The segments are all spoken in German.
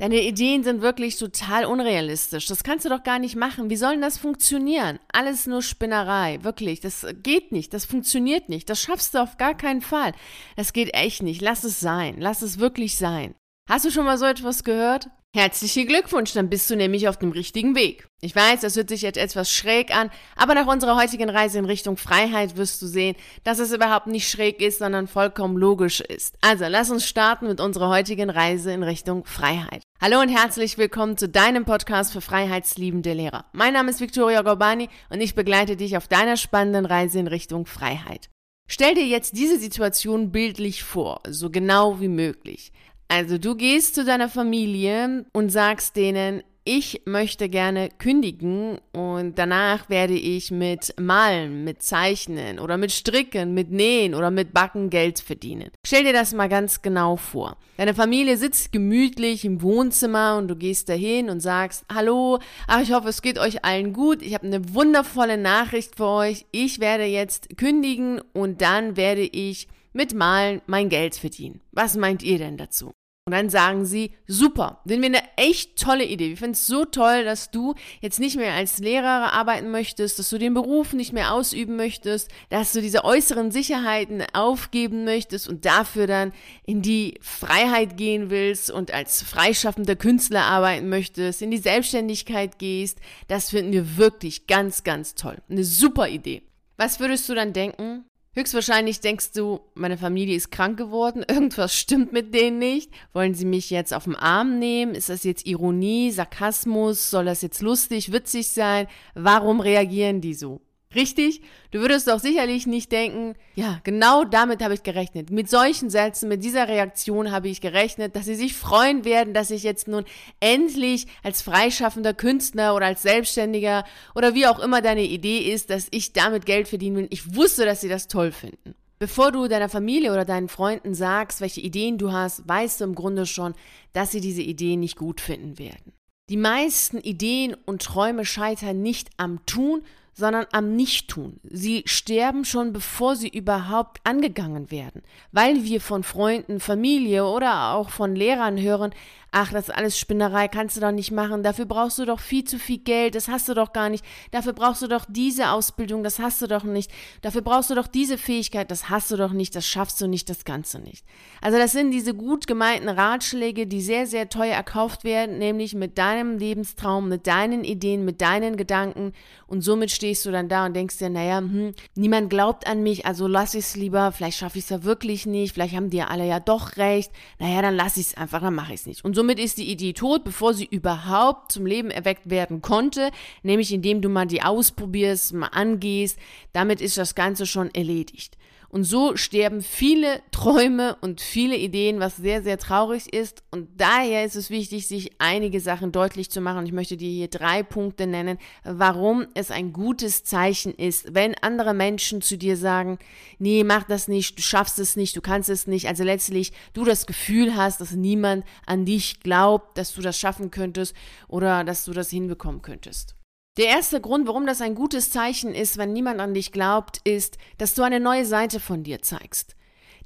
Deine Ideen sind wirklich total unrealistisch. Das kannst du doch gar nicht machen. Wie soll denn das funktionieren? Alles nur Spinnerei. Wirklich. Das geht nicht. Das funktioniert nicht. Das schaffst du auf gar keinen Fall. Das geht echt nicht. Lass es sein. Lass es wirklich sein. Hast du schon mal so etwas gehört? Herzlichen Glückwunsch, dann bist du nämlich auf dem richtigen Weg. Ich weiß, das hört sich jetzt etwas schräg an, aber nach unserer heutigen Reise in Richtung Freiheit wirst du sehen, dass es überhaupt nicht schräg ist, sondern vollkommen logisch ist. Also, lass uns starten mit unserer heutigen Reise in Richtung Freiheit. Hallo und herzlich willkommen zu deinem Podcast für freiheitsliebende Lehrer. Mein Name ist Victoria Gorbani und ich begleite dich auf deiner spannenden Reise in Richtung Freiheit. Stell dir jetzt diese Situation bildlich vor, so genau wie möglich. Also du gehst zu deiner Familie und sagst denen, ich möchte gerne kündigen und danach werde ich mit Malen, mit Zeichnen oder mit Stricken, mit Nähen oder mit Backen Geld verdienen. Stell dir das mal ganz genau vor. Deine Familie sitzt gemütlich im Wohnzimmer und du gehst dahin und sagst, hallo, ach, ich hoffe, es geht euch allen gut. Ich habe eine wundervolle Nachricht für euch. Ich werde jetzt kündigen und dann werde ich mit Malen mein Geld verdienen. Was meint ihr denn dazu? Und dann sagen sie, super, finden wir eine echt tolle Idee. Wir finden es so toll, dass du jetzt nicht mehr als Lehrer arbeiten möchtest, dass du den Beruf nicht mehr ausüben möchtest, dass du diese äußeren Sicherheiten aufgeben möchtest und dafür dann in die Freiheit gehen willst und als freischaffender Künstler arbeiten möchtest, in die Selbstständigkeit gehst. Das finden wir wirklich ganz, ganz toll. Eine super Idee. Was würdest du dann denken? Höchstwahrscheinlich denkst du, meine Familie ist krank geworden, irgendwas stimmt mit denen nicht. Wollen sie mich jetzt auf den Arm nehmen? Ist das jetzt Ironie, Sarkasmus? Soll das jetzt lustig, witzig sein? Warum reagieren die so? Richtig? Du würdest doch sicherlich nicht denken, ja, genau damit habe ich gerechnet. Mit solchen Sätzen, mit dieser Reaktion habe ich gerechnet, dass sie sich freuen werden, dass ich jetzt nun endlich als freischaffender Künstler oder als Selbstständiger oder wie auch immer deine Idee ist, dass ich damit Geld verdienen will. Ich wusste, dass sie das toll finden. Bevor du deiner Familie oder deinen Freunden sagst, welche Ideen du hast, weißt du im Grunde schon, dass sie diese Ideen nicht gut finden werden. Die meisten Ideen und Träume scheitern nicht am Tun, sondern am Nichttun. Sie sterben schon, bevor sie überhaupt angegangen werden, weil wir von Freunden, Familie oder auch von Lehrern hören, ach, das ist alles Spinnerei, kannst du doch nicht machen, dafür brauchst du doch viel zu viel Geld, das hast du doch gar nicht, dafür brauchst du doch diese Ausbildung, das hast du doch nicht, dafür brauchst du doch diese Fähigkeit, das hast du doch nicht, das schaffst du nicht, das Ganze nicht. Also das sind diese gut gemeinten Ratschläge, die sehr, sehr teuer erkauft werden, nämlich mit deinem Lebenstraum, mit deinen Ideen, mit deinen Gedanken. Und somit stehst du dann da und denkst dir, naja, hm, niemand glaubt an mich, also lass ich es lieber, vielleicht schaffe ich es ja wirklich nicht, vielleicht haben die ja alle ja doch recht, naja, dann lass ich es einfach, dann mache ich es nicht. Und so somit ist die Idee tot, bevor sie überhaupt zum Leben erweckt werden konnte, nämlich indem du mal die ausprobierst, mal angehst. Damit ist das Ganze schon erledigt. Und so sterben viele Träume und viele Ideen, was sehr, sehr traurig ist. Und daher ist es wichtig, sich einige Sachen deutlich zu machen. Ich möchte dir hier drei Punkte nennen, warum es ein gutes Zeichen ist, wenn andere Menschen zu dir sagen, nee, mach das nicht, du schaffst es nicht, du kannst es nicht. Also letztlich du das Gefühl hast, dass niemand an dich glaubt, dass du das schaffen könntest oder dass du das hinbekommen könntest. Der erste Grund, warum das ein gutes Zeichen ist, wenn niemand an dich glaubt, ist, dass du eine neue Seite von dir zeigst.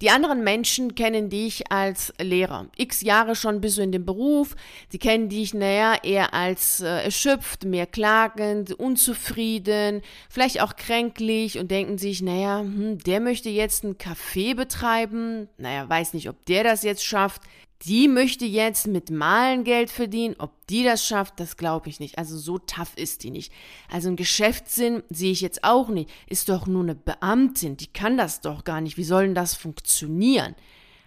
Die anderen Menschen kennen dich als Lehrer. X Jahre schon bist du in dem Beruf. Sie kennen dich, naja, eher als äh, erschöpft, mehr klagend, unzufrieden, vielleicht auch kränklich und denken sich, naja, hm, der möchte jetzt ein Café betreiben. Naja, weiß nicht, ob der das jetzt schafft die möchte jetzt mit Malen Geld verdienen. Ob die das schafft, das glaube ich nicht. Also so tough ist die nicht. Also ein Geschäftssinn sehe ich jetzt auch nicht. Ist doch nur eine Beamtin, die kann das doch gar nicht. Wie soll denn das funktionieren?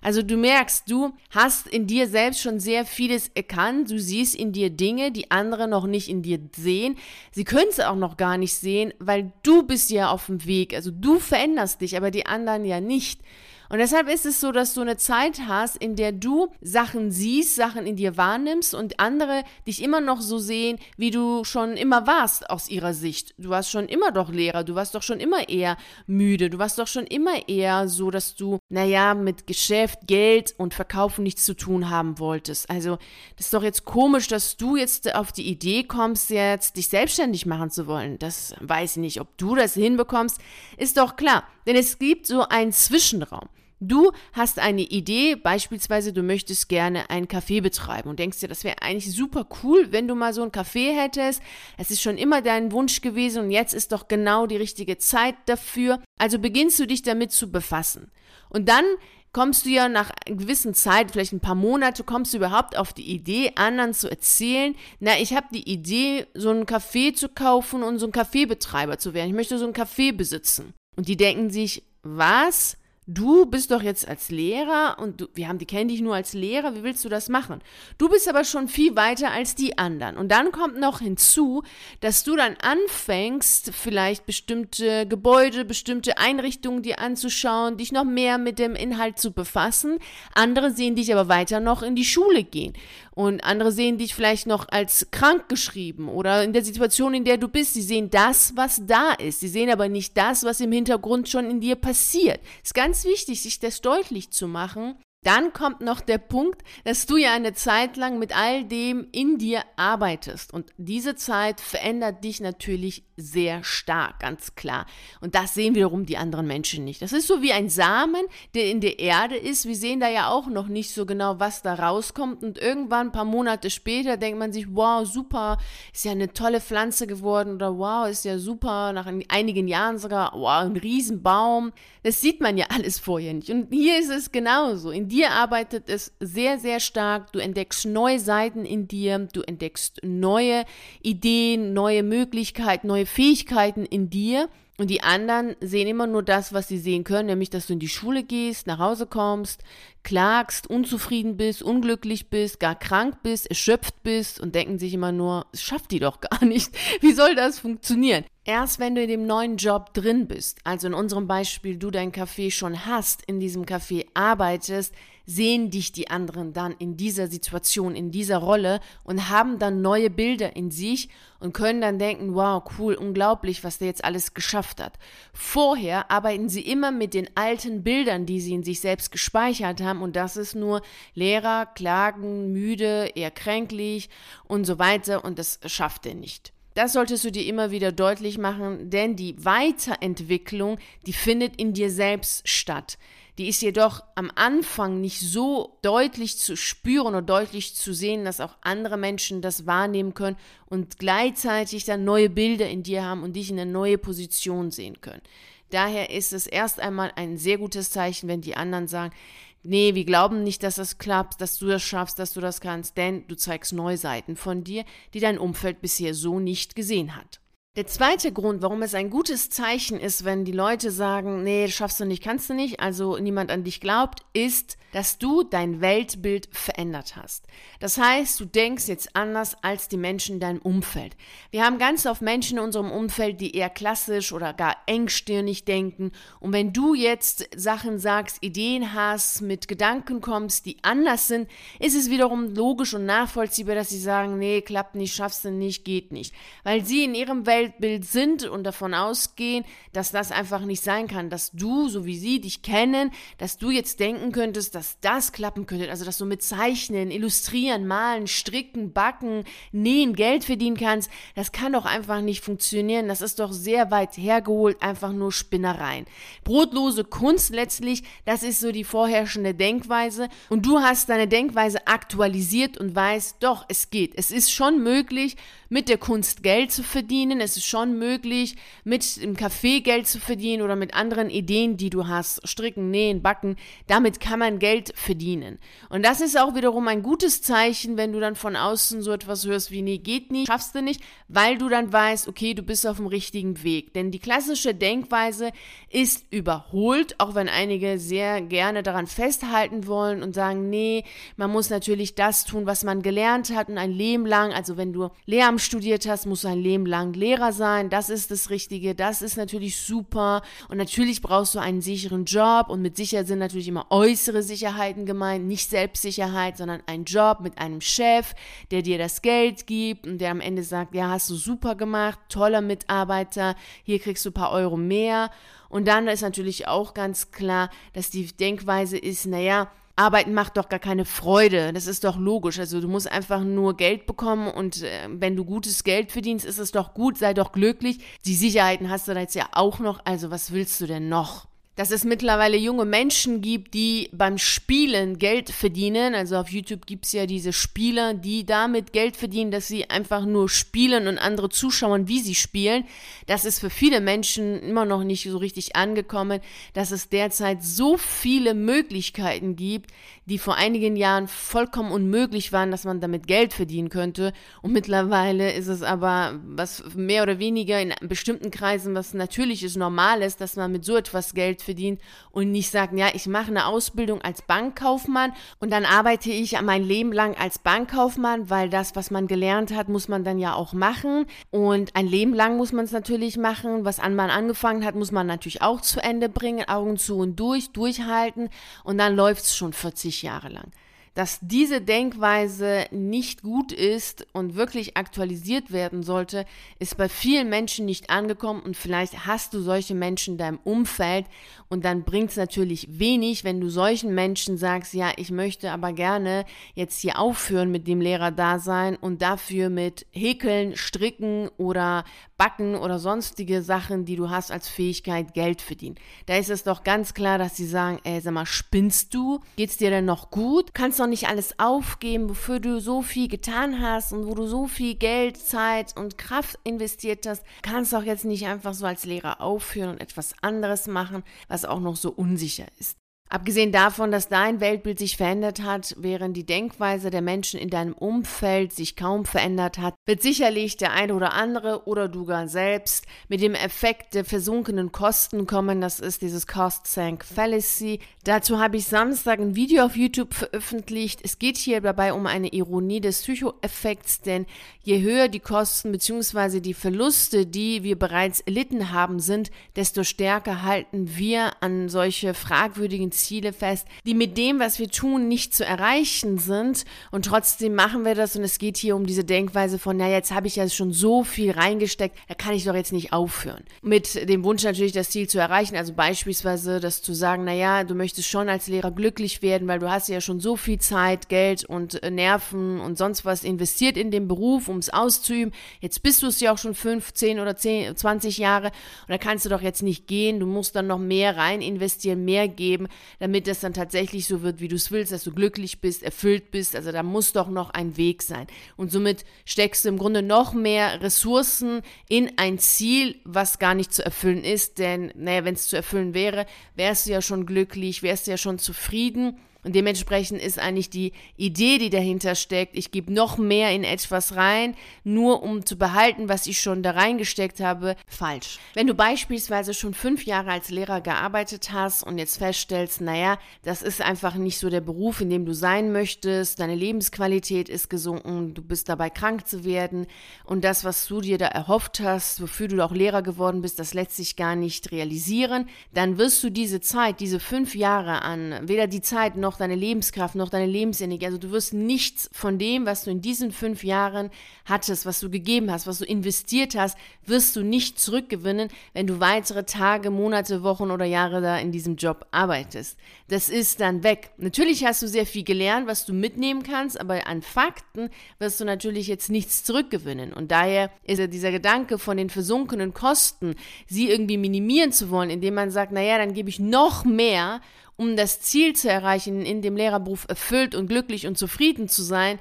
Also du merkst, du hast in dir selbst schon sehr vieles erkannt. Du siehst in dir Dinge, die andere noch nicht in dir sehen. Sie können es auch noch gar nicht sehen, weil du bist ja auf dem Weg. Also du veränderst dich, aber die anderen ja nicht. Und deshalb ist es so, dass du eine Zeit hast, in der du Sachen siehst, Sachen in dir wahrnimmst und andere dich immer noch so sehen, wie du schon immer warst aus ihrer Sicht. Du warst schon immer doch Lehrer, du warst doch schon immer eher müde, du warst doch schon immer eher so, dass du, naja, mit Geschäft, Geld und Verkaufen nichts zu tun haben wolltest. Also, das ist doch jetzt komisch, dass du jetzt auf die Idee kommst, jetzt dich selbstständig machen zu wollen. Das weiß ich nicht, ob du das hinbekommst, ist doch klar. Denn es gibt so einen Zwischenraum. Du hast eine Idee, beispielsweise du möchtest gerne ein Café betreiben und denkst dir, das wäre eigentlich super cool, wenn du mal so ein Café hättest. Es ist schon immer dein Wunsch gewesen und jetzt ist doch genau die richtige Zeit dafür. Also beginnst du dich damit zu befassen. Und dann kommst du ja nach einer gewissen Zeit, vielleicht ein paar Monate, kommst du überhaupt auf die Idee, anderen zu erzählen, na, ich habe die Idee, so ein Café zu kaufen und so ein Kaffeebetreiber zu werden. Ich möchte so ein Café besitzen. Und die denken sich, was? Du bist doch jetzt als Lehrer und du, wir haben, die kennen dich nur als Lehrer, wie willst du das machen? Du bist aber schon viel weiter als die anderen. Und dann kommt noch hinzu, dass du dann anfängst, vielleicht bestimmte Gebäude, bestimmte Einrichtungen dir anzuschauen, dich noch mehr mit dem Inhalt zu befassen. Andere sehen dich aber weiter noch in die Schule gehen. Und andere sehen dich vielleicht noch als krank geschrieben oder in der Situation, in der du bist. Sie sehen das, was da ist. Sie sehen aber nicht das, was im Hintergrund schon in dir passiert. Es ist ganz wichtig, sich das deutlich zu machen, dann kommt noch der Punkt, dass du ja eine Zeit lang mit all dem in dir arbeitest. Und diese Zeit verändert dich natürlich sehr stark, ganz klar. Und das sehen wiederum die anderen Menschen nicht. Das ist so wie ein Samen, der in der Erde ist. Wir sehen da ja auch noch nicht so genau, was da rauskommt. Und irgendwann, ein paar Monate später, denkt man sich, wow, super, ist ja eine tolle Pflanze geworden. Oder wow, ist ja super, nach einigen Jahren sogar, wow, ein Riesenbaum. Das sieht man ja alles vorher nicht. Und hier ist es genauso. In dir arbeitet es sehr, sehr stark. Du entdeckst neue Seiten in dir, du entdeckst neue Ideen, neue Möglichkeiten, neue Fähigkeiten in dir. Und die anderen sehen immer nur das, was sie sehen können, nämlich, dass du in die Schule gehst, nach Hause kommst, klagst, unzufrieden bist, unglücklich bist, gar krank bist, erschöpft bist und denken sich immer nur, es schafft die doch gar nicht. Wie soll das funktionieren? Erst wenn du in dem neuen Job drin bist, also in unserem Beispiel du dein Café schon hast, in diesem Café arbeitest, sehen dich die anderen dann in dieser Situation, in dieser Rolle und haben dann neue Bilder in sich und können dann denken, wow, cool, unglaublich, was der jetzt alles geschafft hat. Vorher arbeiten sie immer mit den alten Bildern, die sie in sich selbst gespeichert haben und das ist nur Lehrer, klagen, müde, eher kränklich und so weiter und das schafft er nicht. Das solltest du dir immer wieder deutlich machen, denn die Weiterentwicklung, die findet in dir selbst statt. Die ist jedoch am Anfang nicht so deutlich zu spüren oder deutlich zu sehen, dass auch andere Menschen das wahrnehmen können und gleichzeitig dann neue Bilder in dir haben und dich in eine neue Position sehen können. Daher ist es erst einmal ein sehr gutes Zeichen, wenn die anderen sagen, nee, wir glauben nicht, dass das klappt, dass du das schaffst, dass du das kannst, denn du zeigst neue Seiten von dir, die dein Umfeld bisher so nicht gesehen hat. Der zweite Grund, warum es ein gutes Zeichen ist, wenn die Leute sagen, nee, schaffst du nicht, kannst du nicht, also niemand an dich glaubt, ist, dass du dein Weltbild verändert hast. Das heißt, du denkst jetzt anders als die Menschen in deinem Umfeld. Wir haben ganz oft Menschen in unserem Umfeld, die eher klassisch oder gar engstirnig denken. Und wenn du jetzt Sachen sagst, Ideen hast, mit Gedanken kommst, die anders sind, ist es wiederum logisch und nachvollziehbar, dass sie sagen, nee, klappt nicht, schaffst du nicht, geht nicht. Weil sie in ihrem Weltbild sind und davon ausgehen, dass das einfach nicht sein kann, dass du, so wie sie dich kennen, dass du jetzt denken könntest, dass das klappen könnte, also dass du mit Zeichnen, Illustrieren, Malen, Stricken, Backen, Nähen Geld verdienen kannst, das kann doch einfach nicht funktionieren. Das ist doch sehr weit hergeholt, einfach nur Spinnereien. Brotlose Kunst letztlich, das ist so die vorherrschende Denkweise und du hast deine Denkweise aktualisiert und weißt, doch, es geht. Es ist schon möglich, mit der Kunst Geld zu verdienen. Es ist schon möglich, mit dem Café Geld zu verdienen oder mit anderen Ideen, die du hast. Stricken, nähen, backen. Damit kann man Geld Geld verdienen. Und das ist auch wiederum ein gutes Zeichen, wenn du dann von außen so etwas hörst wie, nee, geht nicht, schaffst du nicht, weil du dann weißt, okay, du bist auf dem richtigen Weg. Denn die klassische Denkweise ist überholt, auch wenn einige sehr gerne daran festhalten wollen und sagen, nee, man muss natürlich das tun, was man gelernt hat und ein Leben lang, also wenn du Lehramt studiert hast, musst du ein Leben lang Lehrer sein, das ist das Richtige, das ist natürlich super und natürlich brauchst du einen sicheren Job und mit sicher sind natürlich immer äußere Sicherheit Sicherheiten gemeint, nicht Selbstsicherheit, sondern ein Job mit einem Chef, der dir das Geld gibt und der am Ende sagt, ja, hast du super gemacht, toller Mitarbeiter, hier kriegst du ein paar Euro mehr. Und dann ist natürlich auch ganz klar, dass die Denkweise ist, naja, Arbeiten macht doch gar keine Freude. Das ist doch logisch. Also du musst einfach nur Geld bekommen und äh, wenn du gutes Geld verdienst, ist es doch gut, sei doch glücklich. Die Sicherheiten hast du da jetzt ja auch noch. Also was willst du denn noch? Dass es mittlerweile junge Menschen gibt, die beim Spielen Geld verdienen. Also auf YouTube gibt es ja diese Spieler, die damit Geld verdienen, dass sie einfach nur spielen und andere zuschauen, wie sie spielen. Das ist für viele Menschen immer noch nicht so richtig angekommen, dass es derzeit so viele Möglichkeiten gibt, die vor einigen Jahren vollkommen unmöglich waren, dass man damit Geld verdienen könnte. Und mittlerweile ist es aber was mehr oder weniger in bestimmten Kreisen was natürliches, normales, dass man mit so etwas Geld verdient und nicht sagen, ja, ich mache eine Ausbildung als Bankkaufmann und dann arbeite ich mein Leben lang als Bankkaufmann, weil das, was man gelernt hat, muss man dann ja auch machen. Und ein Leben lang muss man es natürlich machen. Was an man angefangen hat, muss man natürlich auch zu Ende bringen, Augen zu und durch, durchhalten. Und dann läuft es schon 40 Jahre lang. Dass diese Denkweise nicht gut ist und wirklich aktualisiert werden sollte, ist bei vielen Menschen nicht angekommen und vielleicht hast du solche Menschen in deinem Umfeld und dann bringt es natürlich wenig, wenn du solchen Menschen sagst, ja, ich möchte aber gerne jetzt hier aufhören mit dem Lehrerdasein und dafür mit Häkeln, Stricken oder Backen oder sonstige Sachen, die du hast als Fähigkeit, Geld verdienen. Da ist es doch ganz klar, dass sie sagen, ey, sag mal, spinnst du? Geht's dir denn noch gut? Kannst doch nicht alles aufgeben, wofür du so viel getan hast und wo du so viel Geld, Zeit und Kraft investiert hast. Kannst doch jetzt nicht einfach so als Lehrer aufhören und etwas anderes machen, was auch noch so unsicher ist. Abgesehen davon, dass dein Weltbild sich verändert hat, während die Denkweise der Menschen in deinem Umfeld sich kaum verändert hat, wird sicherlich der eine oder andere oder du gar selbst mit dem Effekt der versunkenen Kosten kommen. Das ist dieses Cost-Sank Fallacy. Dazu habe ich Samstag ein Video auf YouTube veröffentlicht. Es geht hier dabei um eine Ironie des Psychoeffekts, denn je höher die Kosten bzw. die Verluste, die wir bereits erlitten haben, sind, desto stärker halten wir an solche fragwürdigen Ziele fest, die mit dem, was wir tun, nicht zu erreichen sind. Und trotzdem machen wir das. Und es geht hier um diese Denkweise von, na, jetzt habe ich ja schon so viel reingesteckt, da kann ich doch jetzt nicht aufhören. Mit dem Wunsch natürlich, das Ziel zu erreichen. Also beispielsweise das zu sagen, na ja, du möchtest schon als Lehrer glücklich werden, weil du hast ja schon so viel Zeit, Geld und äh, Nerven und sonst was investiert in den Beruf, um es auszuüben. Jetzt bist du es ja auch schon 15 oder 10, 20 Jahre und da kannst du doch jetzt nicht gehen. Du musst dann noch mehr rein investieren, mehr geben damit es dann tatsächlich so wird, wie du es willst, dass du glücklich bist, erfüllt bist. Also da muss doch noch ein Weg sein. Und somit steckst du im Grunde noch mehr Ressourcen in ein Ziel, was gar nicht zu erfüllen ist. Denn, naja, wenn es zu erfüllen wäre, wärst du ja schon glücklich, wärst du ja schon zufrieden. Und dementsprechend ist eigentlich die Idee, die dahinter steckt, ich gebe noch mehr in etwas rein, nur um zu behalten, was ich schon da reingesteckt habe, falsch. Wenn du beispielsweise schon fünf Jahre als Lehrer gearbeitet hast und jetzt feststellst, naja, das ist einfach nicht so der Beruf, in dem du sein möchtest, deine Lebensqualität ist gesunken, du bist dabei krank zu werden und das, was du dir da erhofft hast, wofür du auch Lehrer geworden bist, das lässt sich gar nicht realisieren, dann wirst du diese Zeit, diese fünf Jahre an, weder die Zeit noch deine Lebenskraft, noch deine Lebensenergie. Also du wirst nichts von dem, was du in diesen fünf Jahren hattest, was du gegeben hast, was du investiert hast, wirst du nicht zurückgewinnen, wenn du weitere Tage, Monate, Wochen oder Jahre da in diesem Job arbeitest. Das ist dann weg. Natürlich hast du sehr viel gelernt, was du mitnehmen kannst, aber an Fakten wirst du natürlich jetzt nichts zurückgewinnen. Und daher ist dieser Gedanke von den versunkenen Kosten, sie irgendwie minimieren zu wollen, indem man sagt, naja, dann gebe ich noch mehr um das Ziel zu erreichen, in dem Lehrerberuf erfüllt und glücklich und zufrieden zu sein,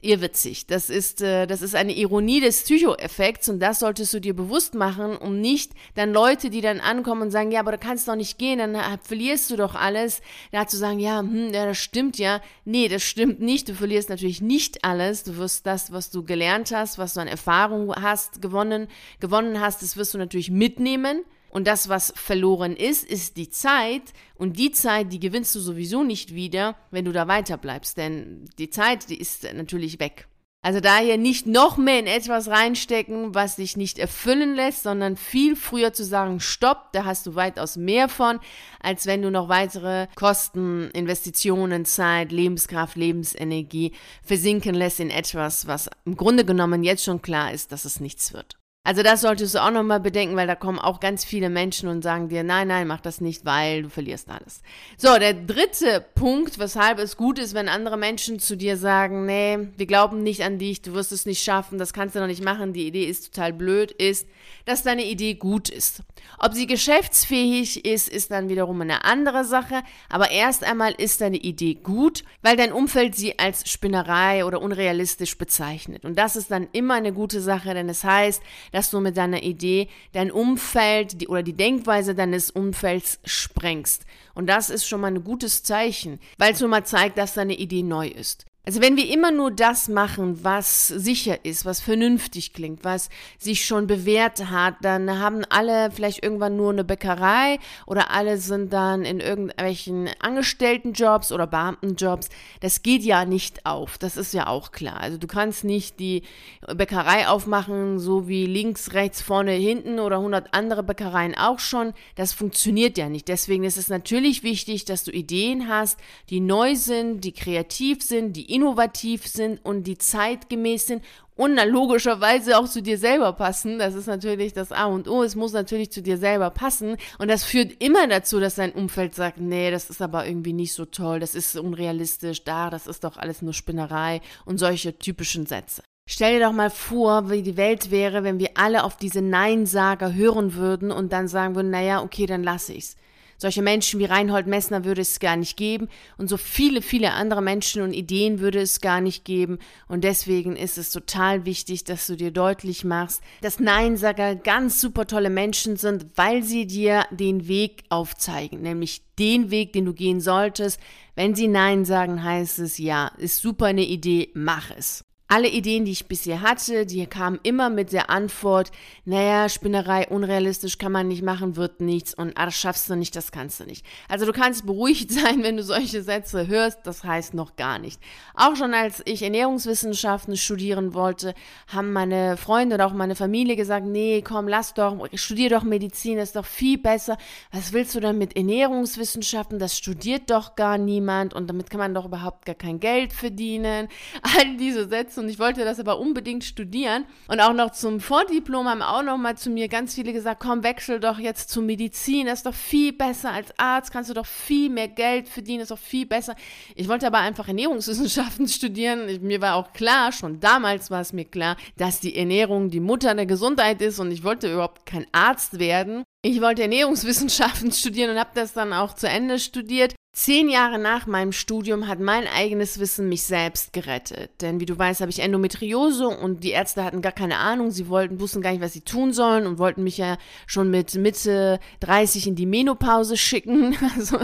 irrwitzig. Das ist, äh, das ist eine Ironie des Psychoeffekts und das solltest du dir bewusst machen, um nicht dann Leute, die dann ankommen und sagen, ja, aber du kannst doch nicht gehen, dann verlierst du doch alles, da zu sagen, ja, hm, ja, das stimmt ja. Nee, das stimmt nicht. Du verlierst natürlich nicht alles. Du wirst das, was du gelernt hast, was du an Erfahrung hast, gewonnen, gewonnen hast, das wirst du natürlich mitnehmen und das, was verloren ist, ist die Zeit. Und die Zeit, die gewinnst du sowieso nicht wieder, wenn du da weiter bleibst. Denn die Zeit, die ist natürlich weg. Also daher nicht noch mehr in etwas reinstecken, was dich nicht erfüllen lässt, sondern viel früher zu sagen, stopp, da hast du weitaus mehr von, als wenn du noch weitere Kosten, Investitionen, Zeit, Lebenskraft, Lebensenergie versinken lässt in etwas, was im Grunde genommen jetzt schon klar ist, dass es nichts wird. Also das solltest du auch nochmal bedenken, weil da kommen auch ganz viele Menschen und sagen dir, nein, nein, mach das nicht, weil du verlierst alles. So, der dritte Punkt, weshalb es gut ist, wenn andere Menschen zu dir sagen, nee, wir glauben nicht an dich, du wirst es nicht schaffen, das kannst du noch nicht machen, die Idee ist total blöd, ist, dass deine Idee gut ist. Ob sie geschäftsfähig ist, ist dann wiederum eine andere Sache, aber erst einmal ist deine Idee gut, weil dein Umfeld sie als Spinnerei oder unrealistisch bezeichnet. Und das ist dann immer eine gute Sache, denn es heißt, dass du mit deiner Idee dein Umfeld die, oder die Denkweise deines Umfelds sprengst. Und das ist schon mal ein gutes Zeichen, weil es nur mal zeigt, dass deine Idee neu ist. Also wenn wir immer nur das machen, was sicher ist, was vernünftig klingt, was sich schon bewährt hat, dann haben alle vielleicht irgendwann nur eine Bäckerei oder alle sind dann in irgendwelchen Angestelltenjobs oder Beamtenjobs. Das geht ja nicht auf, das ist ja auch klar. Also du kannst nicht die Bäckerei aufmachen, so wie links, rechts, vorne, hinten oder 100 andere Bäckereien auch schon. Das funktioniert ja nicht. Deswegen ist es natürlich wichtig, dass du Ideen hast, die neu sind, die kreativ sind, die innovativ sind und die zeitgemäß sind und dann logischerweise auch zu dir selber passen. Das ist natürlich das A und O. Es muss natürlich zu dir selber passen. Und das führt immer dazu, dass dein Umfeld sagt, nee, das ist aber irgendwie nicht so toll, das ist unrealistisch, da, das ist doch alles nur Spinnerei und solche typischen Sätze. Stell dir doch mal vor, wie die Welt wäre, wenn wir alle auf diese Neinsager hören würden und dann sagen würden, naja, okay, dann lasse ich's. Solche Menschen wie Reinhold Messner würde es gar nicht geben und so viele, viele andere Menschen und Ideen würde es gar nicht geben. Und deswegen ist es total wichtig, dass du dir deutlich machst, dass Neinsager ganz super tolle Menschen sind, weil sie dir den Weg aufzeigen, nämlich den Weg, den du gehen solltest. Wenn sie Nein sagen, heißt es ja, ist super eine Idee, mach es. Alle Ideen, die ich bisher hatte, die kamen immer mit der Antwort, naja, Spinnerei, unrealistisch, kann man nicht machen, wird nichts und ah, das schaffst du nicht, das kannst du nicht. Also du kannst beruhigt sein, wenn du solche Sätze hörst, das heißt noch gar nicht. Auch schon als ich Ernährungswissenschaften studieren wollte, haben meine Freunde oder auch meine Familie gesagt, nee, komm, lass doch, studier doch Medizin, das ist doch viel besser. Was willst du denn mit Ernährungswissenschaften? Das studiert doch gar niemand und damit kann man doch überhaupt gar kein Geld verdienen. All diese Sätze und ich wollte das aber unbedingt studieren. Und auch noch zum Vordiplom haben auch noch mal zu mir ganz viele gesagt, komm, wechsel doch jetzt zur Medizin, das ist doch viel besser als Arzt, kannst du doch viel mehr Geld verdienen, ist doch viel besser. Ich wollte aber einfach Ernährungswissenschaften studieren. Ich, mir war auch klar, schon damals war es mir klar, dass die Ernährung die Mutter der Gesundheit ist und ich wollte überhaupt kein Arzt werden. Ich wollte Ernährungswissenschaften studieren und habe das dann auch zu Ende studiert. Zehn Jahre nach meinem Studium hat mein eigenes Wissen mich selbst gerettet. Denn wie du weißt, habe ich Endometriose und die Ärzte hatten gar keine Ahnung. Sie wollten, wussten gar nicht, was sie tun sollen und wollten mich ja schon mit Mitte 30 in die Menopause schicken. Also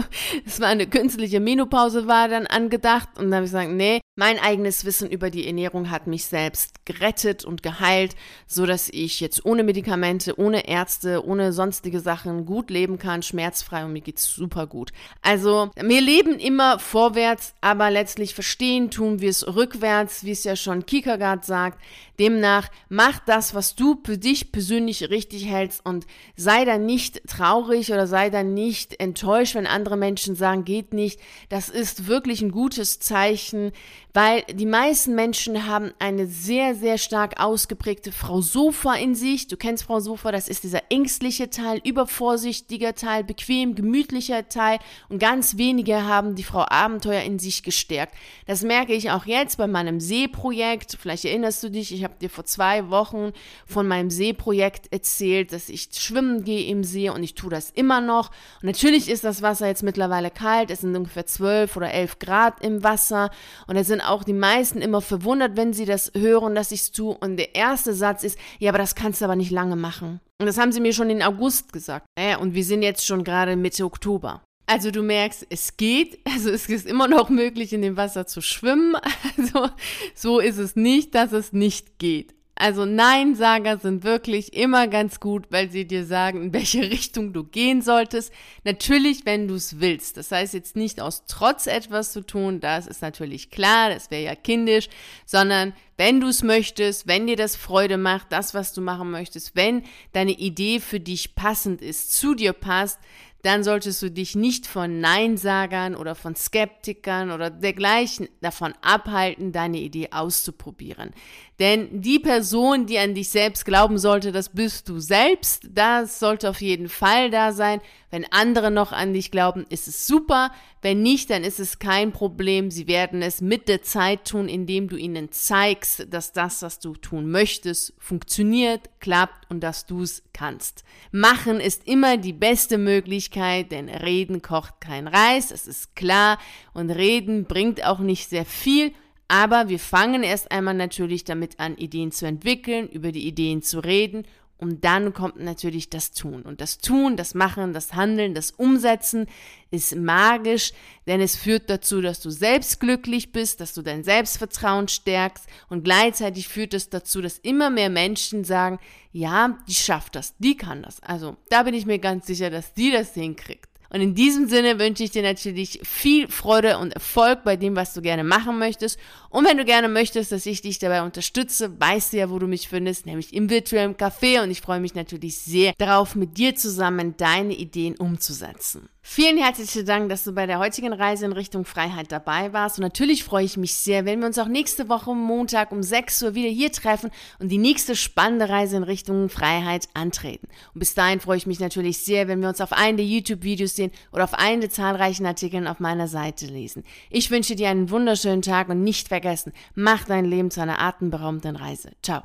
es war eine künstliche Menopause, war dann angedacht. Und dann habe ich gesagt, nee, mein eigenes Wissen über die Ernährung hat mich selbst gerettet und geheilt, so dass ich jetzt ohne Medikamente, ohne Ärzte, ohne sonstige Sachen gut leben kann, schmerzfrei und mir geht's super gut. Also wir leben immer vorwärts, aber letztlich verstehen tun wir es rückwärts, wie es ja schon Kierkegaard sagt. Demnach mach das, was du für dich persönlich richtig hältst und sei dann nicht traurig oder sei dann nicht enttäuscht, wenn andere Menschen sagen, geht nicht. Das ist wirklich ein gutes Zeichen, weil die meisten Menschen haben eine sehr, sehr stark ausgeprägte Frau Sofa in sich. Du kennst Frau Sofa, das ist dieser ängstliche Teil, übervorsichtiger Teil, bequem, gemütlicher Teil und ganz wenig wenige haben die Frau Abenteuer in sich gestärkt. Das merke ich auch jetzt bei meinem Seeprojekt. Vielleicht erinnerst du dich, ich habe dir vor zwei Wochen von meinem Seeprojekt erzählt, dass ich schwimmen gehe im See und ich tue das immer noch. Und natürlich ist das Wasser jetzt mittlerweile kalt. Es sind ungefähr 12 oder 11 Grad im Wasser. Und es sind auch die meisten immer verwundert, wenn sie das hören, dass ich es tue. Und der erste Satz ist, ja, aber das kannst du aber nicht lange machen. Und das haben sie mir schon in August gesagt. Naja, und wir sind jetzt schon gerade Mitte Oktober. Also du merkst, es geht, also es ist immer noch möglich, in dem Wasser zu schwimmen. Also so ist es nicht, dass es nicht geht. Also Nein-Sager sind wirklich immer ganz gut, weil sie dir sagen, in welche Richtung du gehen solltest. Natürlich, wenn du es willst. Das heißt jetzt nicht aus Trotz etwas zu tun, das ist natürlich klar, das wäre ja kindisch, sondern wenn du es möchtest, wenn dir das Freude macht, das, was du machen möchtest, wenn deine Idee für dich passend ist, zu dir passt, dann solltest du dich nicht von Neinsagern oder von Skeptikern oder dergleichen davon abhalten, deine Idee auszuprobieren. Denn die Person, die an dich selbst glauben sollte, das bist du selbst. Das sollte auf jeden Fall da sein. Wenn andere noch an dich glauben, ist es super. Wenn nicht, dann ist es kein Problem. Sie werden es mit der Zeit tun, indem du ihnen zeigst, dass das, was du tun möchtest, funktioniert, klappt und dass du es kannst. Machen ist immer die beste Möglichkeit, denn Reden kocht kein Reis, das ist klar. Und Reden bringt auch nicht sehr viel. Aber wir fangen erst einmal natürlich damit an, Ideen zu entwickeln, über die Ideen zu reden und dann kommt natürlich das Tun. Und das Tun, das Machen, das Handeln, das Umsetzen ist magisch, denn es führt dazu, dass du selbst glücklich bist, dass du dein Selbstvertrauen stärkst und gleichzeitig führt es dazu, dass immer mehr Menschen sagen, ja, die schafft das, die kann das. Also da bin ich mir ganz sicher, dass die das hinkriegt. Und in diesem Sinne wünsche ich dir natürlich viel Freude und Erfolg bei dem, was du gerne machen möchtest. Und wenn du gerne möchtest, dass ich dich dabei unterstütze, weißt du ja, wo du mich findest, nämlich im virtuellen Café. Und ich freue mich natürlich sehr darauf, mit dir zusammen deine Ideen umzusetzen. Vielen herzlichen Dank, dass du bei der heutigen Reise in Richtung Freiheit dabei warst. Und natürlich freue ich mich sehr, wenn wir uns auch nächste Woche Montag um 6 Uhr wieder hier treffen und die nächste spannende Reise in Richtung Freiheit antreten. Und bis dahin freue ich mich natürlich sehr, wenn wir uns auf einen der YouTube-Videos sehen oder auf einen der zahlreichen Artikeln auf meiner Seite lesen. Ich wünsche dir einen wunderschönen Tag und nicht vergessen, mach dein Leben zu einer atemberaubenden Reise. Ciao.